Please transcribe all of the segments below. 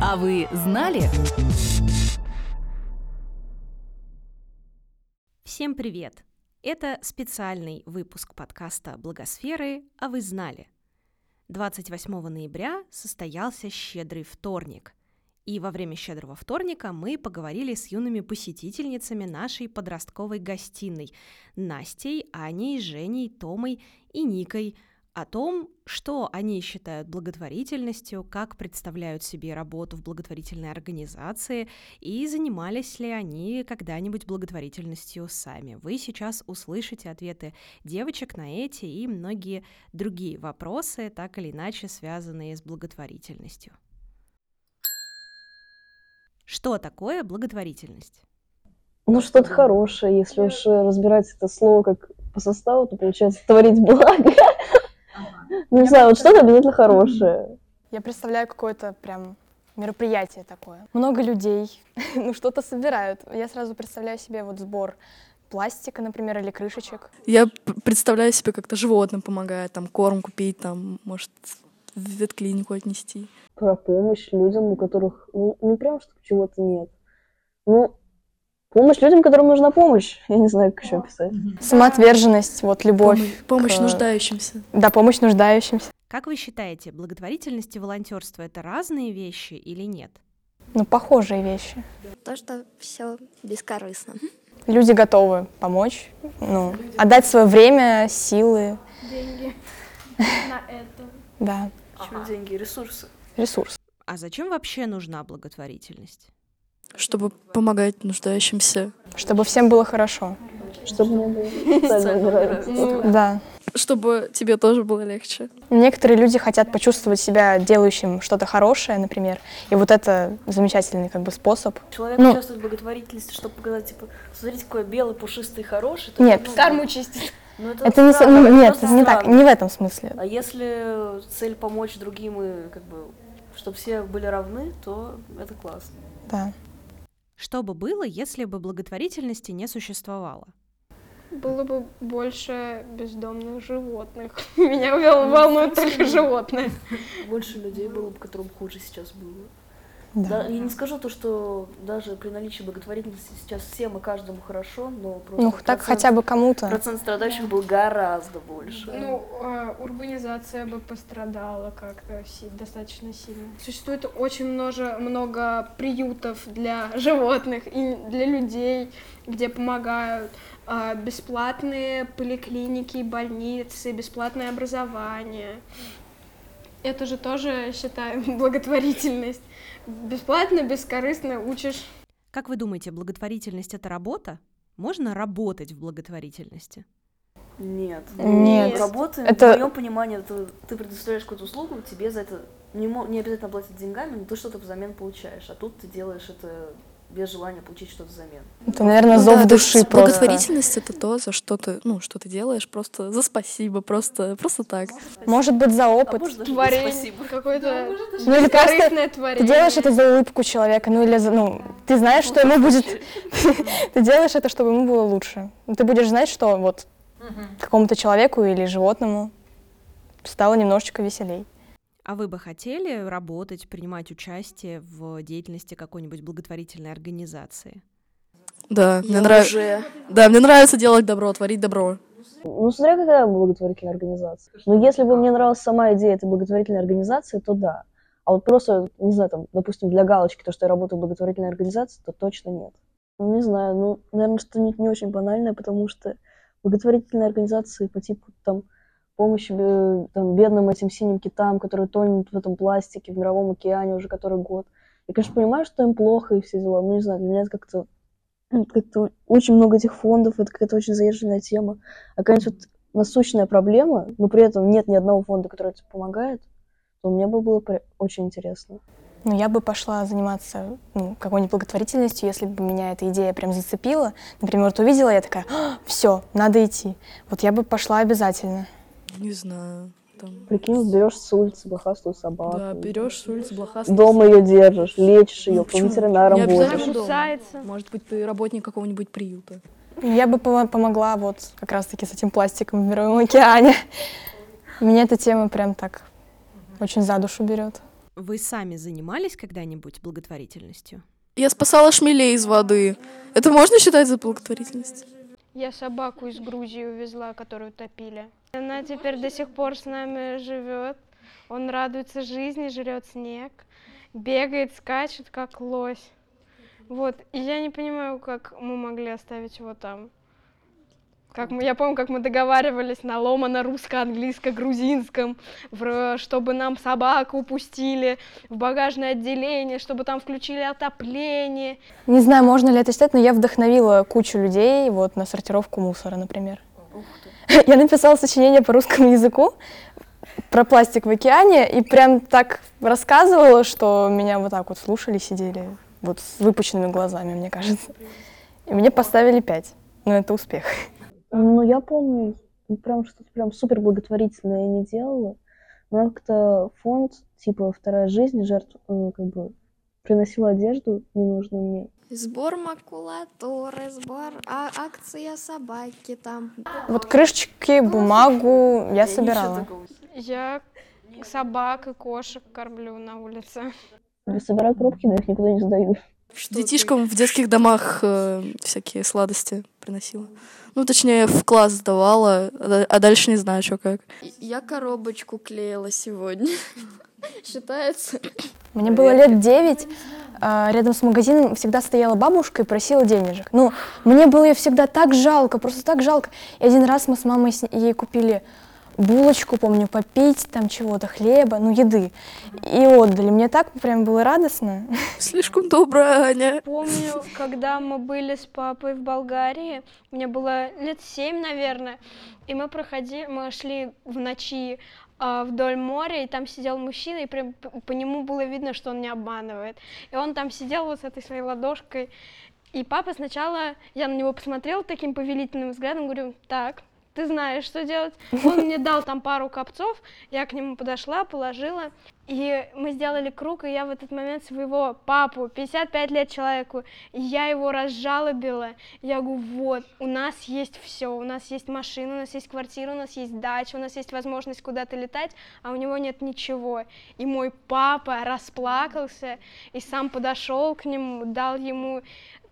А вы знали? Всем привет! Это специальный выпуск подкаста «Благосферы. А вы знали?». 28 ноября состоялся щедрый вторник. И во время щедрого вторника мы поговорили с юными посетительницами нашей подростковой гостиной Настей, Аней, Женей, Томой и Никой – о том, что они считают благотворительностью, как представляют себе работу в благотворительной организации и занимались ли они когда-нибудь благотворительностью сами. Вы сейчас услышите ответы девочек на эти и многие другие вопросы, так или иначе связанные с благотворительностью. Что такое благотворительность? Ну, что-то хорошее. Если уж разбирать это слово как по составу, то получается творить благо. Ну, не знаю, вот что-то обязательно хорошее. Я представляю какое-то прям мероприятие такое. Много людей, ну что-то собирают. Я сразу представляю себе вот сбор пластика, например, или крышечек. Я представляю себе, как-то животным помогает, там корм купить, там, может, в ветклинику отнести. Про помощь людям, у которых, ну, не прям, что чего-то нет. Ну, Помощь людям, которым нужна помощь. Я не знаю, как еще описать. Самоотверженность, вот любовь. Помощь, помощь к... нуждающимся. Да, помощь нуждающимся. Как вы считаете, благотворительность и волонтерство это разные вещи или нет? Ну, похожие вещи. То, что все бескорыстно. Люди готовы помочь, ну, отдать свое время, силы. Деньги на это. Да. Почему деньги? Ресурсы. Ресурс. А зачем вообще нужна благотворительность? Чтобы помогать нуждающимся. Чтобы всем было хорошо. Чтобы мне было Да. Чтобы тебе тоже было легче. Некоторые люди хотят почувствовать себя делающим что-то хорошее, например, и вот это замечательный как бы способ. Человек ну, участвует в благотворительности, чтобы показать, типа, смотрите, какой белый, пушистый, хороший. Нет, ну, карму чистить. Ну, это, это не, странно, ну, нет, это не так, не в этом смысле. А если цель помочь другим и как бы, чтобы все были равны, то это классно. Да. Что бы было, если бы благотворительности не существовало? Было бы больше бездомных животных. Меня волнуют только животные. Больше людей было бы, которым хуже сейчас было. Да. да. Я не скажу то, что даже при наличии благотворительности сейчас всем и каждому хорошо, но просто ну так хотя бы кому-то процент страдающих был гораздо больше. Ну э, урбанизация бы пострадала как-то достаточно сильно. Существует очень много много приютов для животных и для людей, где помогают э, бесплатные поликлиники, больницы, бесплатное образование. Это же тоже, считаю, благотворительность бесплатно, бескорыстно учишь. Как вы думаете, благотворительность это работа? Можно работать в благотворительности? Нет. Нет. Работа, это... в моем понимании, это ты предоставляешь какую-то услугу, тебе за это не, не обязательно платят деньгами, но ты что-то взамен получаешь. А тут ты делаешь это без желания получить что-то взамен. Это, наверное, ну, зов да, души просто. Благотворительность — это то, за что ты, ну, что ты делаешь, просто за спасибо, просто, просто так. Может быть, за опыт. А творение. Спасибо. Какое-то ну, или просто творение. Ты делаешь это за улыбку человека, ну, или за, ну, ты знаешь, что ему будет... Ты делаешь это, чтобы ему было лучше. Ты будешь знать, что вот какому-то человеку или животному стало немножечко веселей. А вы бы хотели работать, принимать участие в деятельности какой-нибудь благотворительной организации? Да, мне нравится. Да, мне нравится делать добро, творить добро. Ну, смотря какая благотворительная организация. Но если бы мне нравилась сама идея этой благотворительной организации, то да. А вот просто, не знаю, там, допустим, для галочки, то, что я работаю в благотворительной организации, то точно нет. Ну, не знаю, ну, наверное, что-нибудь не очень банальное, потому что благотворительные организации по типу там помощь э, там, бедным этим синим китам, которые тонут в этом пластике в мировом океане уже который год. Я, конечно, понимаю, что им плохо и все дела, но не знаю, для меня это как-то ну, как-то очень много этих фондов, это какая-то очень заезженная тема. А какая-нибудь вот насущная проблема, но при этом нет ни одного фонда, который тебе помогает, то мне бы было очень интересно. Ну, я бы пошла заниматься ну, какой-нибудь благотворительностью, если бы меня эта идея прям зацепила. Например, вот увидела, я такая, «А, все, надо идти. Вот я бы пошла обязательно. Не знаю. Там... Прикинь, берешь с улицы блохастую собаку. Да, берешь с улицы блохастую Дома ее держишь, лечишь ее, по ветеринарам будешь. Может быть, ты работник какого-нибудь приюта. Я бы помогла вот как раз-таки с этим пластиком в Мировом океане. Меня эта тема прям так очень за душу берет. Вы сами занимались когда-нибудь благотворительностью? Я спасала шмелей из воды. Это можно считать за благотворительность? Я собаку из Грузии увезла, которую топили. Она теперь до сих пор с нами живет. Он радуется жизни, жрет снег, бегает, скачет, как лось. Вот, и я не понимаю, как мы могли оставить его там. Как мы, я помню, как мы договаривались на ломано русско-английско-грузинском, чтобы нам собаку упустили в багажное отделение, чтобы там включили отопление. Не знаю, можно ли это считать, но я вдохновила кучу людей вот на сортировку мусора, например. Я написала сочинение по русскому языку про пластик в океане и прям так рассказывала, что меня вот так вот слушали, сидели вот с выпущенными глазами, мне кажется. И мне поставили пять. Но это успех. Ну, я помню, прям что-то прям супер благотворительное я не делала. Но как-то фонд, типа «Вторая жизнь» жертв, э, как бы приносил одежду ненужную мне. Сбор макулатуры, сбор а, акция собаки там. Вот крышечки, бумагу я собирала. Я собак и кошек кормлю на улице. Я собираю коробки, но их никуда не сдаю. Что Детишкам ты... в детских домах э, всякие сладости приносила. Ну, точнее, в класс сдавала, а дальше не знаю, что как. Я коробочку клеила сегодня. Считается? Мне было лет девять. А, рядом с магазином всегда стояла бабушка и просила денежек. Ну, мне было ее всегда так жалко, просто так жалко. И один раз мы с мамой ей купили булочку, помню, попить там чего-то, хлеба, ну, еды. И отдали. Мне так прям было радостно. Слишком добрая Аня. Помню, когда мы были с папой в Болгарии, мне было лет семь, наверное, и мы проходили, мы шли в ночи э, вдоль моря, и там сидел мужчина, и прям по нему было видно, что он не обманывает. И он там сидел вот с этой своей ладошкой, и папа сначала, я на него посмотрела таким повелительным взглядом, говорю, так, ты знаешь, что делать. Он мне дал там пару копцов, я к нему подошла, положила, и мы сделали круг, и я в этот момент своего папу, 55 лет человеку, я его разжалобила. Я говорю, вот, у нас есть все, у нас есть машина, у нас есть квартира, у нас есть дача, у нас есть возможность куда-то летать, а у него нет ничего. И мой папа расплакался и сам подошел к нему, дал ему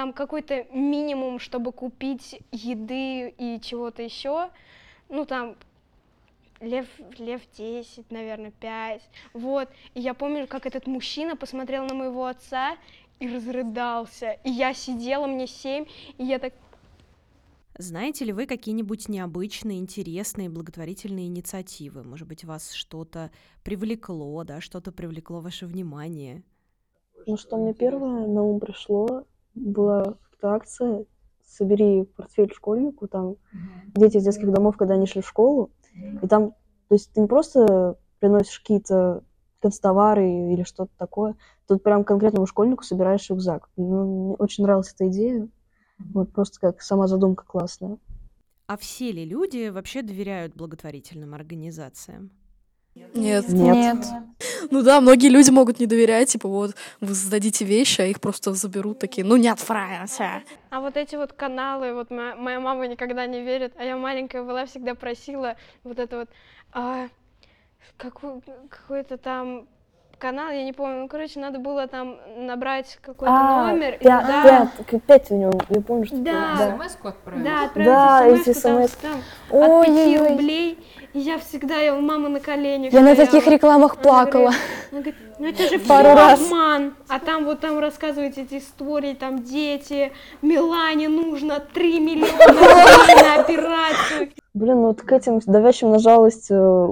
там какой-то минимум, чтобы купить еды и чего-то еще, ну там лев, лев 10, наверное, 5, вот, и я помню, как этот мужчина посмотрел на моего отца и разрыдался, и я сидела, мне 7, и я так... Знаете ли вы какие-нибудь необычные, интересные благотворительные инициативы? Может быть, вас что-то привлекло, да, что-то привлекло ваше внимание? Ну, что мне первое на ум пришло, была акция «Собери портфель школьнику», там дети из детских домов, когда они шли в школу, и там, то есть ты не просто приносишь какие-то канцтовары или что-то такое, тут прям конкретному школьнику собираешь рюкзак. Ну, мне очень нравилась эта идея, вот просто как сама задумка классная. А все ли люди вообще доверяют благотворительным организациям? Нет. Нет. Нет. Ну да, многие люди могут не доверять, типа вот вы сдадите вещи, а их просто заберут такие, ну не отправимся. А вот эти вот каналы, вот моя, моя мама никогда не верит, а я маленькая была, всегда просила вот это вот, а, какой, какой-то там канал, я не помню, ну, короче, надо было там набрать какой-то а, номер. И туда... пять, пять у него, я помню, что да. да. смс отправить. Да, отправить да, эти смс. Там, там, от пяти рублей. И я всегда, я у мамы на коленях. Я стояла. на таких рекламах она плакала. Говорит, она говорит, ну это же Пару раз. обман. А там вот там рассказываете эти истории, там дети, Милане нужно 3 миллиона на операцию. Блин, ну вот к этим давящим на жалость э,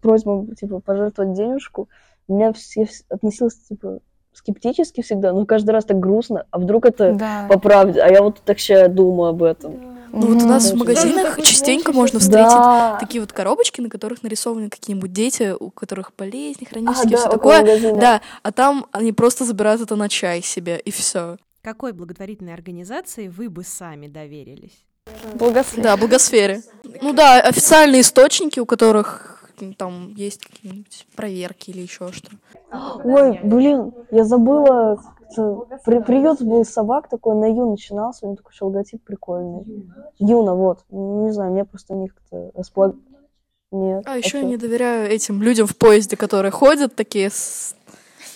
просьбам, типа, пожертвовать денежку, меня все относилась, типа, скептически всегда, но каждый раз так грустно, а вдруг это да. по правде, а я вот так сейчас думаю об этом. Да. Ну вот у нас в магазинах частенько можно встретить да. такие вот коробочки, на которых нарисованы какие-нибудь дети, у которых болезни хронические, а, все да, такое. Да, а там они просто забирают это на чай себе, и все. Какой благотворительной организации вы бы сами доверились? Благосфере. Да, благосфере. Ну да, официальные источники, у которых там есть какие-нибудь проверки или еще что. Ой, блин, я забыла. При, приют был собак такой, на Ю начинался, у него такой логотип прикольный. Юна, вот. Не знаю, мне просто них как-то располаг... Нет. А еще я не доверяю этим людям в поезде, которые ходят такие с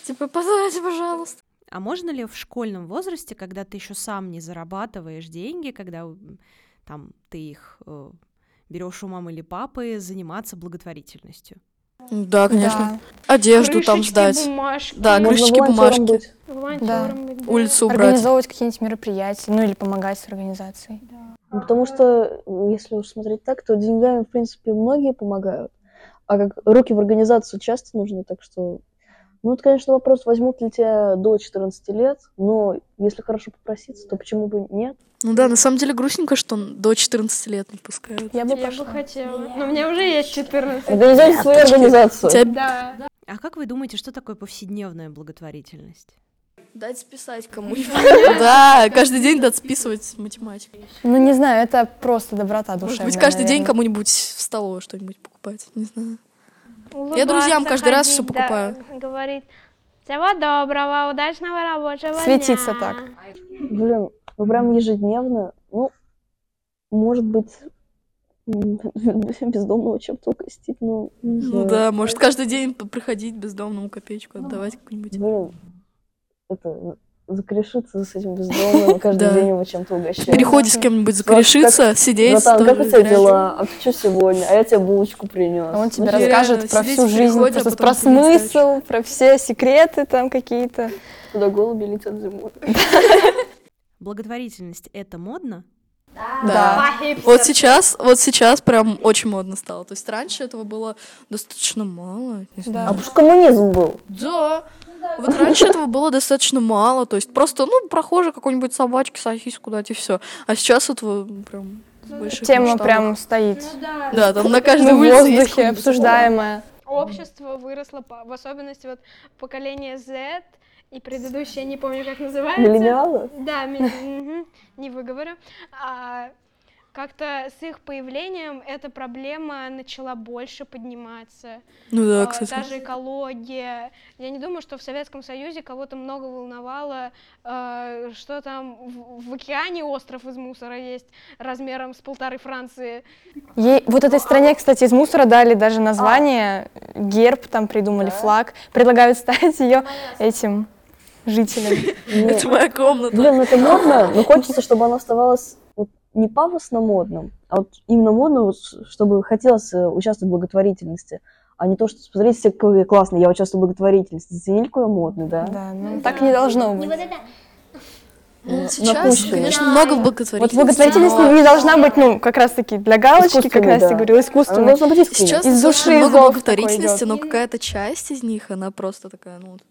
Типа, позвольте, пожалуйста. А можно ли в школьном возрасте, когда ты еще сам не зарабатываешь деньги, когда там ты их э, берешь у мамы или папы, заниматься благотворительностью? Да, конечно. Да. Одежду крышечки, там сдать. Бумажки. Да, крышечки, бумажки. Да. Улицу убрать. Организовывать какие-нибудь мероприятия, ну или помогать с организацией. Да. Ну, потому что, если уж смотреть так, то деньгами, в принципе, многие помогают. А как руки в организацию часто нужны, так что ну, это, конечно, вопрос, возьмут ли тебя до 14 лет, но если хорошо попроситься, то почему бы нет? Ну да, на самом деле грустненько, что до 14 лет не пускают. Я бы, Я бы хотела, но у меня уже есть 14. Организуйте свою организацию. Тебя... Да. А как вы думаете, что такое повседневная благотворительность? Дать списать кому-нибудь. Да, каждый день дать списывать математику. Ну, не знаю, это просто доброта душевная. Может быть, каждый день кому-нибудь в столовую что-нибудь покупать, не знаю. Улыбаться, Я друзьям каждый раз все ходить, покупаю. Да, говорит, всего доброго, удачного рабочего Светиться дня. так. Блин, ну прям ежедневно, ну, может быть, бездомного чем-то угостить, ну, не Ну да, может каждый день приходить бездомному копеечку отдавать какую-нибудь. Блин, это, закрешиться с этим бездомным, каждый Да. день его чем-то угощать. В переходе с кем-нибудь закорешиться, сидеть. Братан, как у тебя дела? А ты что сегодня? А я тебе булочку принес. А он тебе Ну, расскажет про всю жизнь, а про смысл, про все секреты там какие-то. Куда голуби летят зимой. Благотворительность — это модно? Да. Вот сейчас, вот сейчас прям очень модно стало. То есть раньше этого было достаточно мало. не А знаю. потому что коммунизм был. Да. Вот раньше этого было достаточно мало. То есть просто, ну, прохожий какой-нибудь собачки, сосиску дать и все. А сейчас этого прям в больших Тема масштабах. прям стоит. Да, там на каждой Ну, улице воздухе обсуждаемая. Общество выросло, по- в особенности вот поколение Z и предыдущее, не помню, как называется. Миллениалы? Да, ми- не выговорю. А, как-то с их появлением эта проблема начала больше подниматься. Ну да, А, кстати. Даже экология. Я не думаю, что в Советском Союзе кого-то много волновало, а, что там в, океане остров из мусора есть размером с полторы Франции. Ей, вот этой стране, кстати, из мусора дали даже название, герб там придумали, флаг. Предлагают ставить ее этим жителям. Это моя комната. Блин, это модно, но хочется, чтобы оно оставалось вот не пафосно модным, а вот именно модно, вот, чтобы хотелось э, участвовать в благотворительности, а не то, что смотрите, все какой я классный, я участвую в благотворительности. Заценили, какой я модный, да? Да, ну так не должно быть. Ну, сейчас, конечно, много Вот благотворительности. благотворительность но не должна быть, ну, как раз-таки для галочки, как раз ты да. говорила, быть искренне. Сейчас Из души, из много зов благотворительности, но какая-то часть из них, она просто такая, ну, вот,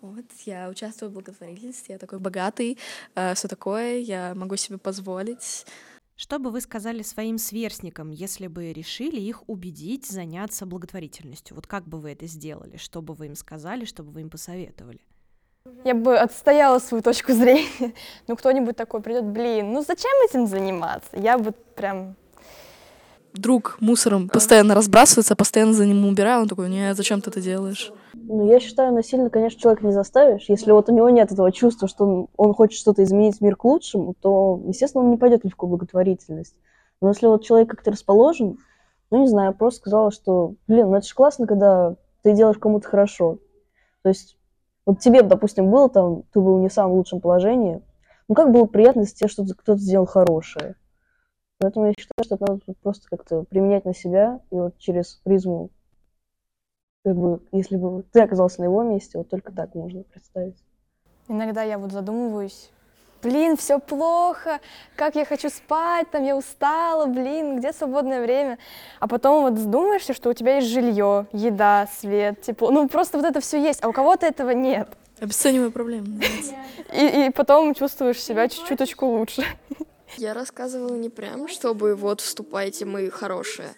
вот, я участвую в благотворительности, я такой богатый, все такое, я могу себе позволить. Что бы вы сказали своим сверстникам, если бы решили их убедить заняться благотворительностью? Вот как бы вы это сделали? Что бы вы им сказали, что бы вы им посоветовали? Я бы отстояла свою точку зрения. Ну, кто-нибудь такой придет, блин, ну зачем этим заниматься? Я бы прям... Друг мусором постоянно разбрасывается, постоянно за ним убираю, он такой, не, зачем ты это делаешь? Ну, я считаю, насильно, конечно, человека не заставишь. Если вот у него нет этого чувства, что он, он хочет что-то изменить мир к лучшему, то, естественно, он не пойдет легко в благотворительность. Но если вот человек как-то расположен, ну, не знаю, просто сказала, что, блин, ну это же классно, когда ты делаешь кому-то хорошо. То есть, вот тебе, допустим, было там, ты был не в самом лучшем положении, ну, как было приятно, если тебе что-то кто-то сделал хорошее. Поэтому я считаю, что это надо просто как-то применять на себя и вот через призму как бы, если бы ты оказался на его месте, вот только так можно представить. Иногда я вот задумываюсь, блин, все плохо, как я хочу спать, там я устала, блин, где свободное время? А потом вот задумаешься, что у тебя есть жилье, еда, свет, тепло, ну просто вот это все есть, а у кого-то этого нет. Обесцениваю проблему. называется. И, и потом чувствуешь себя чуть-чуточку лучше. Я рассказывала не прям, чтобы вот вступайте, мы хорошие.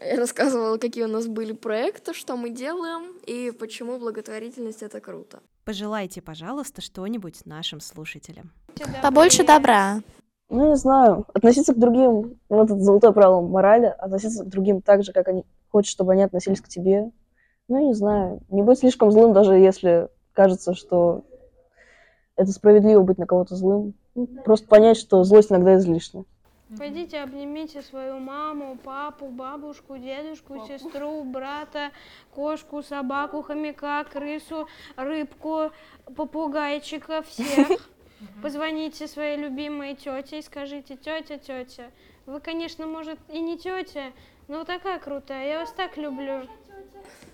Я рассказывала, какие у нас были проекты, что мы делаем и почему благотворительность это круто. Пожелайте, пожалуйста, что-нибудь нашим слушателям. Побольше добра. Ну, не знаю, относиться к другим, вот это золотое правило морали, относиться к другим так же, как они хочешь, чтобы они относились к тебе. Ну, не знаю, не быть слишком злым, даже если кажется, что это справедливо быть на кого-то злым. Ну, просто понять, что злость иногда излишна. Пойдите, обнимите свою маму, папу, бабушку, дедушку, Папу. сестру, брата, кошку, собаку, хомяка, крысу, рыбку, попугайчика, всех. Позвоните своей любимой тете и скажите, тетя, тетя, вы, конечно, может, и не тетя, но такая крутая, я вас так люблю.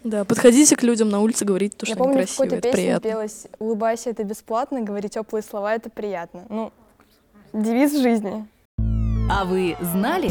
Да, подходите к людям на улице, говорите то, что я помню, они красивые, это приятно. пелось «Улыбайся, это бесплатно», говорить теплые слова — это приятно. Ну, девиз жизни. А вы знали?